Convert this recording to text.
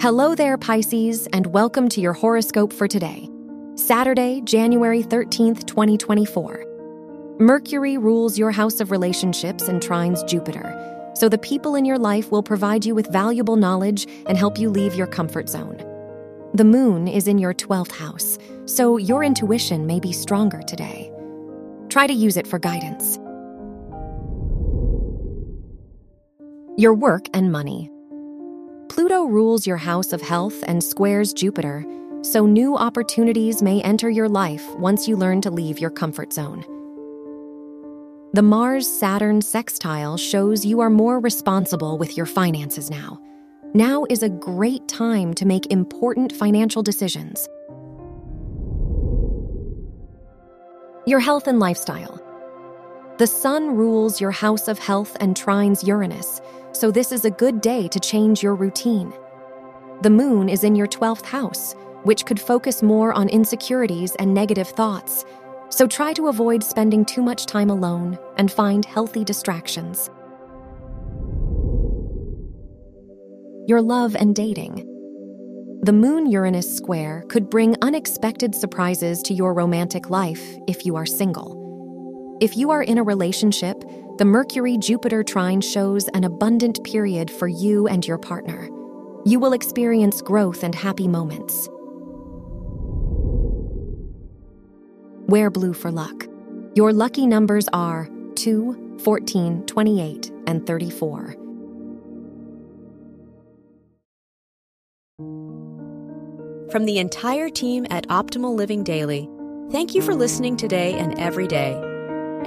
Hello there, Pisces, and welcome to your horoscope for today, Saturday, January 13th, 2024. Mercury rules your house of relationships and trines Jupiter, so the people in your life will provide you with valuable knowledge and help you leave your comfort zone. The moon is in your 12th house, so your intuition may be stronger today. Try to use it for guidance. Your work and money. Pluto rules your house of health and squares Jupiter, so new opportunities may enter your life once you learn to leave your comfort zone. The Mars Saturn sextile shows you are more responsible with your finances now. Now is a great time to make important financial decisions. Your health and lifestyle. The sun rules your house of health and trines Uranus, so this is a good day to change your routine. The moon is in your 12th house, which could focus more on insecurities and negative thoughts, so try to avoid spending too much time alone and find healthy distractions. Your love and dating. The Moon Uranus square could bring unexpected surprises to your romantic life if you are single. If you are in a relationship, the Mercury Jupiter trine shows an abundant period for you and your partner. You will experience growth and happy moments. Wear blue for luck. Your lucky numbers are 2, 14, 28, and 34. From the entire team at Optimal Living Daily, thank you for listening today and every day